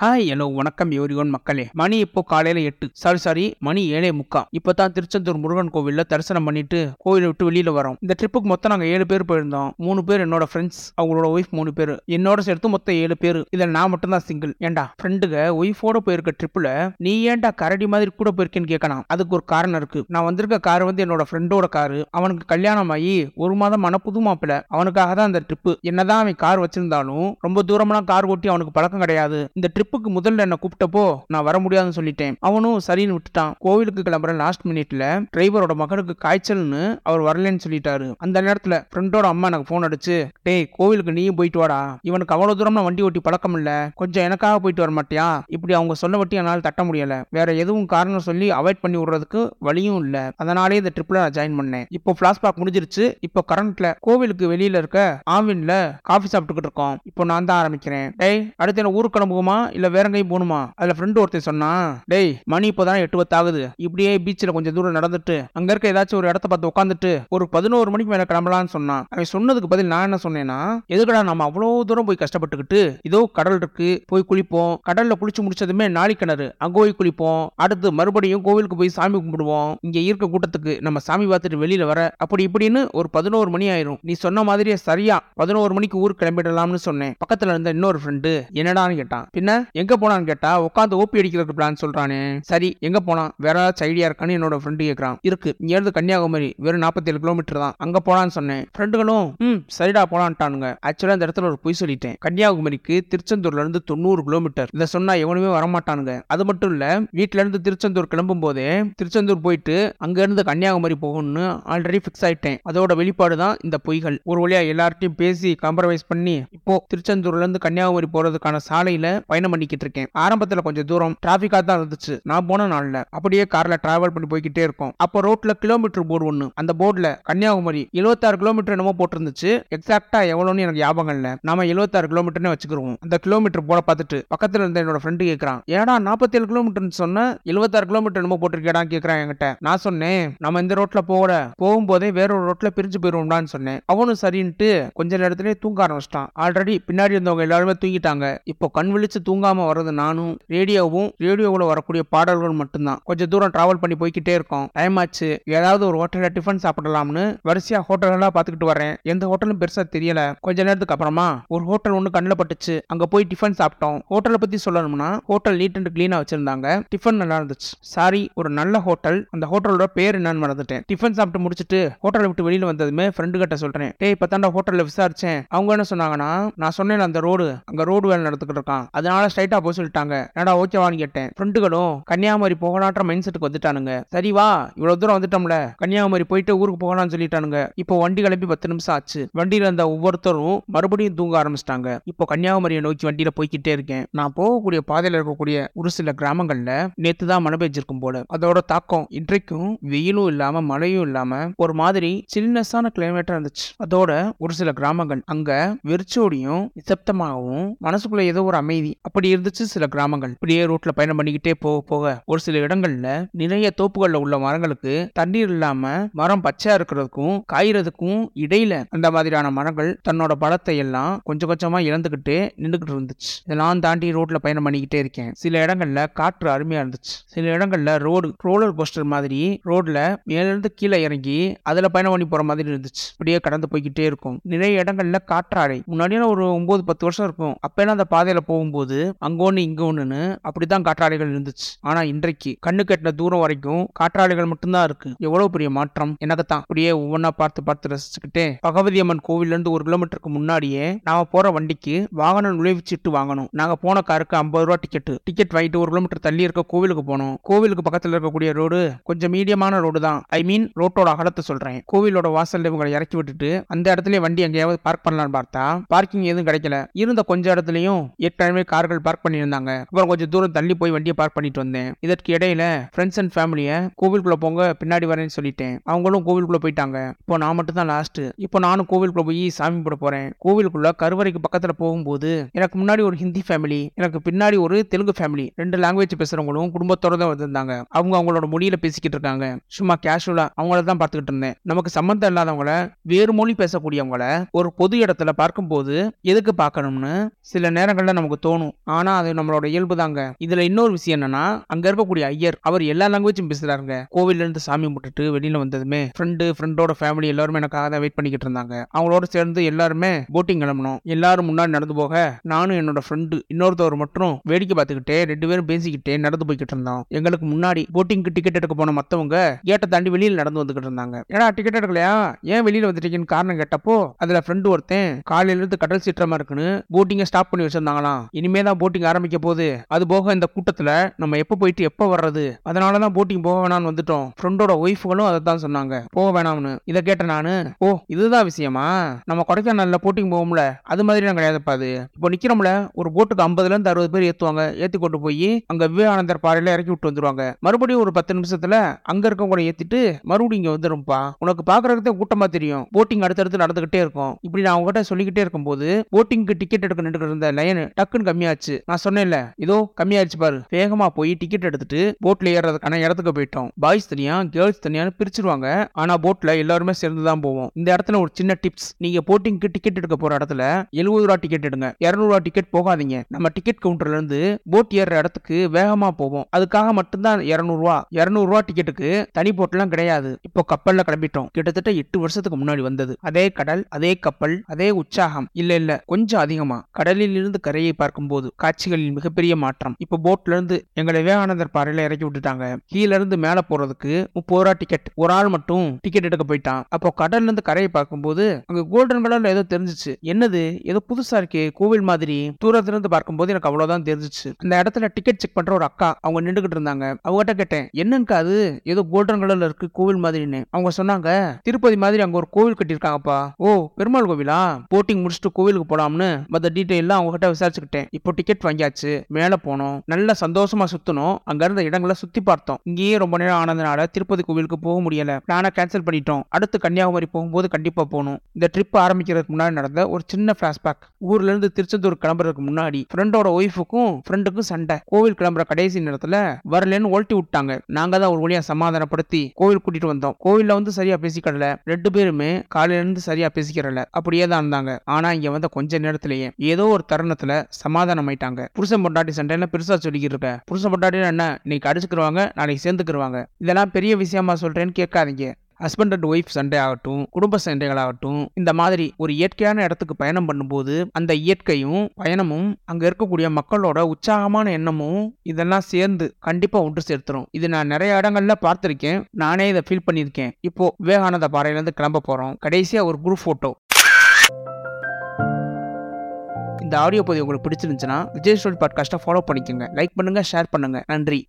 Hi hello வணக்கம் everyone மக்களே. மணி இப்போ காலையில எட்டு. சாரி சாரி மணி ஏழே முக்கா இப்பதான் திருச்செந்தூர் முருகன் கோவில்ல தரிசனம் பண்ணிட்டு கோவிலை விட்டு வெளியில வரோம். இந்த ட்ரிப்புக்கு மொத்தம் நாங்க ஏழு பேர் போயிருந்தோம். மூணு பேர் என்னோட ஃப்ரெண்ட்ஸ் அவங்களோட ஒய்ஃப் மூணு பேர். என்னோட சேர்த்து மொத்தம் ஏழு பேர். இதுல நான் மட்டும் தான் சிங்கிள் ஏன்டா ஃப்ரெண்டுக ஒய்ஃபோட போயிருக்க ட்ரிப்ல நீ ஏன்டா கரடி மாதிரி கூட போயிருக்கேன்னு கேட்கலாம். அதுக்கு ஒரு காரணம் இருக்கு. நான் வந்திருக்க கார் வந்து என்னோட ஃப்ரெண்டோட காரு. அவனுக்கு கல்யாணம் ஆகி ஒரு மாதம் மன புது மாப்பிள்ள அவனுக்காக தான் அந்த ட்ரிப்பு என்னதான் அவன் கார் வச்சிருந்தாலும் ரொம்ப தூரமெல்லாம் கார் ஓட்டி அவனுக்கு பழக்கம் கிடையாது. இந்த ட்ரிப் ட்ரிப்புக்கு முதல்ல என்ன கூப்பிட்டப்போ நான் வர முடியாதுன்னு சொல்லிட்டேன். அவனும் சரின்னு விட்டுட்டான். கோவிலுக்கு கிளம்புற லாஸ்ட் மினிட்ல டிரைவரோட மகனுக்கு காய்ச்சல்னு அவர் வரலன்னு சொல்லிட்டாரு. அந்த நேரத்துல ஃப்ரெண்டோட அம்மா எனக்கு ஃபோன் அடிச்சு டேய் கோவிலுக்கு நீயும் போயிட்டு வாடா. இவனுக்கு அவ்வளவு தூரம் வண்டி ஓட்டி பழக்கம் இல்ல. கொஞ்சம் எனக்காக போயிட்டு வர மாட்டியா? இப்படி அவங்க சொல்ல வட்டி என்னால் தட்ட முடியல. வேற எதுவும் காரணம் சொல்லி அவாய்ட் பண்ணி விடுறதுக்கு வழியும் இல்ல. அதனாலே இந்த ட்ரிப்ல நான் ஜாயின் பண்ணேன். இப்போ பிளாஸ்பாக் முடிஞ்சிருச்சு. இப்போ கரண்ட்ல கோவிலுக்கு வெளியில இருக்க ஆவின்ல காஃபி சாப்பிட்டுக்கிட்டு இருக்கோம். இப்போ நான் தான் ஆரம்பிக்கிறேன். டேய் அடுத்து என்ன ஊருக்கு கிளம்புவோமா? இல்ல வேற எங்கேயும் போகணுமா? அதுல ஃப்ரெண்டு ஒருத்தன் சொன்னான் டேய் மணி இப்போதான் எட்டு பத்து ஆகுது இப்படியே பீச்சில் கொஞ்சம் தூரம் நடந்துட்டு அங்க இருக்க ஏதாச்சும் ஒரு இடத்த பார்த்து உட்காந்துட்டு ஒரு பதினோரு மணிக்கு மேல கிளம்பலாம்னு சொன்னான். அவன் சொன்னதுக்கு பதில் நான் என்ன சொன்னேன்னா எதுக்கடா நம்ம அவ்வளோ தூரம் போய் கஷ்டப்பட்டுக்கிட்டு இதோ கடல் இருக்கு போய் குளிப்போம். கடல்ல குளிச்சு முடிச்சதுமே நாளி கிணறு அங்க போய் குளிப்போம். அடுத்து மறுபடியும் கோவிலுக்கு போய் சாமி கும்பிடுவோம். இங்க இருக்க கூட்டத்துக்கு நம்ம சாமி பார்த்துட்டு வெளியில வர அப்படி இப்படின்னு ஒரு பதினோரு மணி ஆயிரும். நீ சொன்ன மாதிரியே சரியா பதினோரு மணிக்கு ஊருக்கு கிளம்பிடலாம்னு சொன்னேன். பக்கத்துல இருந்த இன்னொரு ஃப்ரெண்டு என்னடான்னு கேட்டான். பின்ன எங்க போனான்னு கேட்டா உட்காந்து ஓபி அடிக்கிறது பிளான் சொல்றானே. சரி எங்க போனான்? வேற ஏதாச்சும் ஐடியா இருக்கான்னு என்னோட ஃப்ரெண்டு கேட்கறான் இருக்கு இங்க இருந்து கன்னியாகுமரி வெறும் நாற்பத்தேழு கிலோமீட்டர் தான். அங்க போலான்னு சொன்னேன். ஃப்ரெண்டுகளும் ம் சரிடா போலான்ட்டானுங்க. ஆக்சுவலா இந்த இடத்துல ஒரு பொய் சொல்லிட்டேன். கன்னியாகுமரிக்கு திருச்செந்தூர்ல இருந்து தொண்ணூறு கிலோமீட்டர் இதை சொன்னா எவனுமே வரமாட்டானுங்க. அது மட்டும் இல்ல வீட்டுல இருந்து திருச்செந்தூர் கிளம்பும் போதே திருச்செந்தூர் போயிட்டு அங்க இருந்து கன்னியாகுமரி போகணும்னு ஆல்ரெடி ஃபிக்ஸ் ஆயிட்டேன். அதோட வெளிப்பாடு தான் இந்த பொய்கள். ஒரு வழியா எல்லார்ட்டையும் பேசி காம்ப்ரமைஸ் பண்ணி இப்போ திருச்செந்தூர்ல இருந்து கன்னியாகுமரி போறதுக்கான சாலையில பயணம் பண்ணிக்கிட்டு இருக்கேன் ஆரம்பத்துல கொஞ்சம் தூரம் டிராபிக்கா தான் இருந்துச்சு. நான் போன நாள்ல அப்படியே கார்ல டிராவல் பண்ணி போய்கிட்டே இருக்கோம். அப்போ ரோட்ல கிலோமீட்டர் போர்டு ஒண்ணு. அந்த போர்டுல கன்னியாகுமரி 76 கிலோமீட்டர் என்னமோ போட்டிருந்துச்சு. எக்ஸாக்டா எவ்வளோன்னு எனக்கு ஞாபகம் இல்ல. நாம 76 கிலோமீட்டர்னே வச்சுக்கிறோம் அந்த கிலோமீட்டர் போட பார்த்துட்டு பக்கத்துல இருந்த என்னோட ஃப்ரெண்டு கேட்கறான் ஏடா 47 கிலோமீட்டர்னு சொன்ன? 76 கிலோமீட்டர் என்னமோ போட்டிருக்கேடான்னு கேட்கறான் என்கிட்ட. நான் சொன்னேன் நம்ம இந்த ரோட்ல போகல. போகும்போதே வேற ஒரு ரோட்ல பிரிஞ்சு போயிருவோம்டான்னு சொன்னேன். அவனும் சரின்ட்டு கொஞ்ச நேரத்திலே தூங்க ஆரம்பிச்சிட்டான். ஆல்ரெடி பின்னாடி இருந்தவங்க எல்லாருமே தூங்கிட்டாங்க. இப்போ கண் விழிச்சு தூங்காம வர்றது நானும் ரேடியோவும் ரேடியோவில் வரக்கூடிய பாடல்கள் மட்டும்தான். கொஞ்சம் தூரம் டிராவல் பண்ணி போய்கிட்டே இருக்கோம். டைம் ஆச்சு. ஏதாவது ஒரு ஹோட்டலில் டிஃபன் சாப்பிடலாம்னு வரிசையா ஹோட்டலெல்லாம் பார்த்துக்கிட்டு வரேன் எந்த ஹோட்டலும் பெருசா தெரியல. கொஞ்ச நேரத்துக்கு அப்புறமா ஒரு ஹோட்டல் ஒன்று கண்ணில் பட்டுச்சு. அங்க போய் டிஃபன் சாப்பிட்டோம். ஹோட்டலை பத்தி சொல்லணும்னா ஹோட்டல் நீட் அண்ட் கிளீனா வச்சிருந்தாங்க. டிஃபன் நல்லா இருந்துச்சு. சாரி ஒரு நல்ல ஹோட்டல் அந்த ஹோட்டலோட பேர் என்னன்னு மறந்துட்டேன். டிஃபன் சாப்பிட்டு முடிச்சுட்டு ஹோட்டலை விட்டு வெளியில வந்ததுமே ஃப்ரெண்டு கிட்ட சொல்றேன். டேய் இப்பதாண்டா ஹோட்டலில் விசாரிச்சேன். அவங்க என்ன சொன்னாங்கன்னா நான் சொன்னேன் அந்த ரோடு அங்க ரோடு வேலை நடந்துக்கிட்டு இருக்கான். அதனால ஸ்ட்ரைட்டா போக சொல்லிட்டாங்க. என்னடா ஓகேவான்னு கேட்டேன். ஃப்ரெண்டுகளும் கன்னியாகுமரி போகலான்ற மைண்ட் செட்டுக்கு வந்துட்டானுங்க. சரி வா இவ்வளவு தூரம் வந்துட்டோம்ல. கன்னியாகுமரி போயிட்டு ஊருக்கு போகலாம்னு சொல்லிட்டானுங்க. இப்போ வண்டி கிளம்பி பத்து நிமிஷம் ஆச்சு. வண்டியில இருந்த ஒவ்வொருத்தரும் மறுபடியும் தூங்க ஆரம்பிச்சிட்டாங்க. இப்போ கன்னியாகுமரியை நோக்கி வண்டியில போய்கிட்டே இருக்கேன். நான் போகக்கூடிய பாதையில இருக்கக்கூடிய ஒரு சில கிராமங்கள்ல நேத்து தான் மழை பெய்ஞ்சிருக்கும் போல. அதோட தாக்கம் இன்றைக்கும் வெயிலும் இல்லாம மழையும் இல்லாம ஒரு மாதிரி சில்னஸான கிளைமேட்டா இருந்துச்சு. அதோட ஒரு சில கிராமங்கள் அங்க வெறிச்சோடியும் நிசப்தமாகவும் மனசுக்குள்ள ஏதோ ஒரு அமைதி அப்படி இருந்துச்சு சில கிராமங்கள். இப்படியே ரூட்ல பயணம் பண்ணிக்கிட்டே போக போக ஒரு சில இடங்கள்ல நிறைய தோப்புகள்ல உள்ள மரங்களுக்கு தண்ணீர் இல்லாம மரம் பச்சையா இருக்கிறதுக்கும் காய்றதுக்கும் இடையில அந்த மாதிரியான மரங்கள் தன்னோட பலத்தை எல்லாம் கொஞ்சம் கொஞ்சமா இழந்துகிட்டு நின்றுகிட்டு இருந்துச்சு. இதெல்லாம் தாண்டி ரோட்ல பயணம் பண்ணிக்கிட்டே இருக்கேன். சில இடங்கள்ல காற்று அருமையா இருந்துச்சு. சில இடங்கள்ல ரோடு ரோலர் கோஸ்டர் மாதிரி ரோட்ல மேலிருந்து கீழே இறங்கி அதுல பயணம் பண்ணி போற மாதிரி இருந்துச்சு. இப்படியே கடந்து போய்கிட்டே இருக்கும். நிறைய இடங்கள்ல காற்றாடை முன்னாடியே ஒரு ஒன்பது பத்து வருஷம் இருக்கும். அப்பெல்லாம் அந்த பாதையில போகும்போது அங்க ஒண்ணு இங்க ஒண்ணுன்னு காற்றாலைகள் இருந்துச்சு. ஆனா இன்றைக்கு கண்ணு கட்டின தூரம் வரைக்கும் காற்றாலைகள் மட்டும்தான் இருக்கு. எவ்வளவு பெரிய மாற்றம். எனக்குத்தான் அப்படியே ஒவ்வொன்னா பார்த்து பார்த்து ரசிச்சுக்கிட்டே பகவதி அம்மன் கோவில்ல இருந்து ஒரு கிலோமீட்டருக்கு முன்னாடியே நாம போற வண்டிக்கு வாகன நுழைவுச்சீட்டு வாங்கணும். நாங்க போன காருக்கு ஐம்பது ரூபா டிக்கெட் டிக்கெட் வாங்கிட்டு ஒரு கிலோமீட்டர் தள்ளி இருக்க கோவிலுக்கு போனோம். கோவிலுக்கு பக்கத்துல இருக்கக்கூடிய ரோடு கொஞ்சம் மீடியமான ரோடு தான். ஐ மீன் ரோட்டோட அகலத்தை சொல்றேன். கோவிலோட வாசல்ல இவங்களை இறக்கி விட்டுட்டு அந்த இடத்துல வண்டி எங்கேயாவது பார்க் பண்ணலாம்னு பார்த்தா பார்க்கிங் எதுவும் கிடைக்கல. இருந்த கொஞ்ச இடத்துலயும் ஏற்கனவே கார்கள் பார்க் பண்ணியிருந்தாங்க. அப்புறம் கொஞ்சம் தூரம் தள்ளி போய் வண்டியை பார்க் பண்ணிட்டு வந்தேன். இதற்கு இடையில ஃப்ரெண்ட்ஸ் அண்ட் ஃபேமிலியை கோவிலுக்குள்ள போங்க பின்னாடி வரேன்னு சொல்லிட்டேன். அவங்களும் கோவிலுக்குள்ள போயிட்டாங்க. இப்போ நான் மட்டும் தான் லாஸ்ட் இப்போ நானும் கோவிலுக்குள்ள போய் சாமி போட போறேன். கோவிலுக்குள்ள கருவறைக்கு பக்கத்துல போகும்போது எனக்கு முன்னாடி ஒரு ஹிந்தி ஃபேமிலி எனக்கு பின்னாடி ஒரு தெலுங்கு ஃபேமிலி ரெண்டு லாங்குவேஜ் பேசுறவங்களும் குடும்பத்தோட தான் வந்திருந்தாங்க. அவங்க அவங்களோட மொழியில பேசிக்கிட்டு இருக்காங்க. சும்மா கேஷுவலா அவங்கள தான் பார்த்துக்கிட்டு இருந்தேன். நமக்கு சம்மந்தம் இல்லாதவங்கள வேறு மொழி பேசக்கூடியவங்கள ஒரு பொது இடத்துல பார்க்கும்போது எதுக்கு பார்க்கணும்னு சில நேரங்கள்ல நமக்கு தோணும். ஆனா அது நம்மளோட இயல்பு தாங்க. இதுல இன்னொரு விஷயம் என்னன்னா அங்க இருக்கக்கூடிய ஐயர் அவர் எல்லா லாங்குவேஜும் பேசுறாருங்க. கோவில்ல இருந்து சாமி கும்பிட்டுட்டு வெளியில வந்ததுமே ஃப்ரெண்டு ஃப்ரெண்டோட ஃபேமிலி எல்லாருமே எனக்காக தான் வெயிட் பண்ணிக்கிட்டு இருந்தாங்க. அவங்களோட சேர்ந்து எல்லாருமே போட்டிங் கிளம்பணும் எல்லாரும் முன்னாடி நடந்து போக நானும் என்னோட ஃப்ரெண்டு இன்னொருத்தவர் மட்டும் வேடிக்கை பார்த்துக்கிட்டே ரெண்டு பேரும் பேசிக்கிட்டே நடந்து போய்கிட்டு இருந்தோம். எங்களுக்கு முன்னாடி போட்டிங்க்கு டிக்கெட் எடுக்க போன மத்தவங்க கேட்டை தாண்டி வெளியில நடந்து வந்துகிட்டு இருந்தாங்க. ஏன்னா டிக்கெட் எடுக்கலையா? ஏன் வெளியில வந்துட்டீங்கன்னு காரணம் கேட்டப்போ அதுல ஃப்ரெண்டு ஒருத்தன் காலையில இருந்து கடல் சீற்றமா இருக்குன்னு போட்டிங்கை ஸ்டாப் பண்ணி வச்சிருந்தாங்களாம். இனிமே தான் போட்டிங் ஆரம்பிக்க போகுது. அது போக இந்த கூட்டத்துல நம்ம எப்போ போயிட்டு எப்போ வர்றது? அதனால தான் போட்டிங் போக வேணாம்னு வந்துட்டோம். ஃப்ரெண்டோட ஒய்ஃப்களும் அதை தான் சொன்னாங்க. போக வேணாம்னு. இதை கேட்ட நான் ஓ இதுதான் விஷயமா? நம்ம கொடைக்கானல்ல போட்டிங் போகும்ல அது மாதிரி நான் கிடையாதுப்பா அது. இப்போ நிக்கிறோம்ல ஒரு போட்டுக்கு ஐம்பதுல இருந்து அறுபது பேர் ஏத்துவாங்க. ஏற்றி கொண்டு போய் அங்க விவேகானந்தர் பாறையில இறக்கி விட்டு வந்துருவாங்க. மறுபடியும் ஒரு பத்து நிமிஷத்துல அங்க இருக்கவங்க ஏத்திட்டு மறுபடியும் இங்க வந்துடும்ப்பா உனக்கு பாக்குறதுக்கு கூட்டமா தெரியும். போட்டிங் அடுத்தடுத்து நடந்துகிட்டே இருக்கும். இப்படி நான் உங்ககிட்ட சொல்லிக்கிட்டே இருக்கும்போது போட்டிங்க்கு டிக்கெட் எடுக்க நின்று இருந்த லைன் டக்குன்னு கம்மியாச்சு. நான் சொன்னேன்ல இதோ கம்மியாயிருச்சு பாரு. வேகமா போய் டிக்கெட் எடுத்துட்டு போட்ல ஏறதுக்கான இடத்துக்கு போயிட்டோம். பாய்ஸ் தனியா கேர்ள்ஸ் தனியான்னு பிரிச்சிருவாங்க. ஆனா போட்ல எல்லாருமே சேர்ந்து தான் போவோம். இந்த இடத்துல ஒரு சின்ன டிப்ஸ் நீங்க போட்டிங்க்கு டிக்கெட் எடுக்க போற இடத்துல எழுபது ரூபா டிக்கெட் எடுங்க. இருநூறு ரூபா டிக்கெட் போகாதீங்க. நம்ம டிக்கெட் கவுண்டர்ல இருந்து போட் ஏறுற இடத்துக்கு வேகமா போவோம். அதுக்காக மட்டும்தான் இருநூறு ரூபா. இருநூறு ரூபா டிக்கெட்டுக்கு தனி போட்லாம் கிடையாது. இப்போ கப்பல்ல கிளம்பிட்டோம். கிட்டத்தட்ட எட்டு வருஷத்துக்கு முன்னாடி வந்தது. அதே கடல் அதே கப்பல் அதே உற்சாகம். இல்ல இல்ல கொஞ்சம் அதிகமா. கடலில் இருந்து கரையை பார்க்கும்போது காட்சிகளில் மிகப்பெரிய மாற்றம். இப்போ போட்ல இருந்து எங்களை விவேகானந்தர் பாறையில இறக்கி விட்டுட்டாங்க. கீழ இருந்து மேல போறதுக்கு முப்பது ரூபா டிக்கெட் ஒரு ஆள் மட்டும் டிக்கெட் எடுக்க போயிட்டான். அப்போ கடல்ல இருந்து கரையை பார்க்கும்போது அங்க கோல்டன் கலர்ல ஏதோ தெரிஞ்சுச்சு. என்னது? ஏதோ புதுசா இருக்கு கோவில் மாதிரி. தூரத்திலிருந்து பார்க்கும்போது எனக்கு அவ்வளவுதான் தெரிஞ்சுச்சு. அந்த இடத்துல டிக்கெட் செக் பண்ற ஒரு அக்கா அவங்க நின்றுகிட்டு இருந்தாங்க. அவங்ககிட்ட கேட்டேன் என்னன்னு அது? ஏதோ கோல்டன் கலர்ல இருக்கு கோவில் மாதிரின்னு. அவங்க சொன்னாங்க திருப்பதி மாதிரி அங்க ஒரு கோவில் கட்டியிருக்காங்கப்பா. ஓ பெருமாள் கோவிலா? போட்டிங் முடிச்சுட்டு கோவிலுக்கு போலாம்னு மற்ற டீட்டெயில் அவங்க கிட்ட விசாரிச்சுக்கிட்டேன். இப்போ டிக்கெட் வாங்கியாச்சு. மேல போனோம். நல்ல சந்தோஷமா சுத்தணும் அங்க இருந்த இடங்களை சுத்தி பார்த்தோம். இங்கேயே ரொம்ப நேரம் ஆனதுனால திருப்பதி கோவிலுக்கு போக முடியல. பிளானை கேன்சல் பண்ணிட்டோம். அடுத்து கன்னியாகுமரி போகும்போது கண்டிப்பா போகணும். இந்த ட்ரிப் ஆரம்பிக்கிறதுக்கு முன்னாடி நடந்த ஒரு சின்ன பிளாஷ்பேக் ஊர்ல இருந்து திருச்செந்தூர் கிளம்புறதுக்கு முன்னாடி ஃப்ரெண்டோட ஒய்ஃபுக்கும் ஃப்ரெண்டுக்கும் சண்டை. கோவில் கிளம்புற கடைசி நேரத்துல வரலன்னு ஓல்ட்டி விட்டாங்க. நாங்க தான் ஒரு வழியா சமாதானப்படுத்தி கோவில் கூட்டிட்டு வந்தோம். கோவில்ல வந்து சரியா பேசிக்கல ரெண்டு பேருமே காலையில இருந்து சரியா பேசிக்கிறல. அப்படியே தான் இருந்தாங்க. ஆனா இங்க வந்த கொஞ்ச நேரத்திலேயே ஏதோ ஒரு தருணத்துல சமாதானம் ஆயிட்டாங்க புருஷன் பொண்டாட்டி சண்டைன்னு பெருசா சொல்லிக்கிட்டு இருக்க புருஷன் பொண்டாட்டினா என்ன? இன்னைக்கு அடிச்சுக்கிருவாங்க நாளைக்கு சேர்ந்துக்கிருவாங்க. இதெல்லாம் பெரிய விஷயமா சொல்றேன்னு கேட்காதீங்க. ஹஸ்பண்ட் அண்ட் ஒய்ஃப் சண்டை ஆகட்டும் குடும்ப சண்டைகளாகட்டும் இந்த மாதிரி ஒரு இயற்கையான இடத்துக்கு பயணம் பண்ணும்போது அந்த இயற்கையும் பயணமும் அங்க இருக்கக்கூடிய மக்களோட உற்சாகமான எண்ணமும் இதெல்லாம் சேர்ந்து கண்டிப்பா ஒன்று சேர்த்துரும். இது நான் நிறைய இடங்கள்ல பார்த்திருக்கேன். நானே இதை ஃபீல் பண்ணியிருக்கேன். இப்போ விவேகானந்த பாறையிலேருந்து கிளம்ப போறோம். கடைசியா ஒரு குரூப் போட்டோ இந்த ஆடியோ பதிவு உங்களுக்கு பிடிச்சிருந்துச்சுன்னா விஜய் ஸ்டோரி பாட்காஸ்ட்டை ஃபாலோ பண்ணிக்கோங்க. லைக் பண்ணுங்கள் ஷேர் பண்ணுங்கள் நன்றி.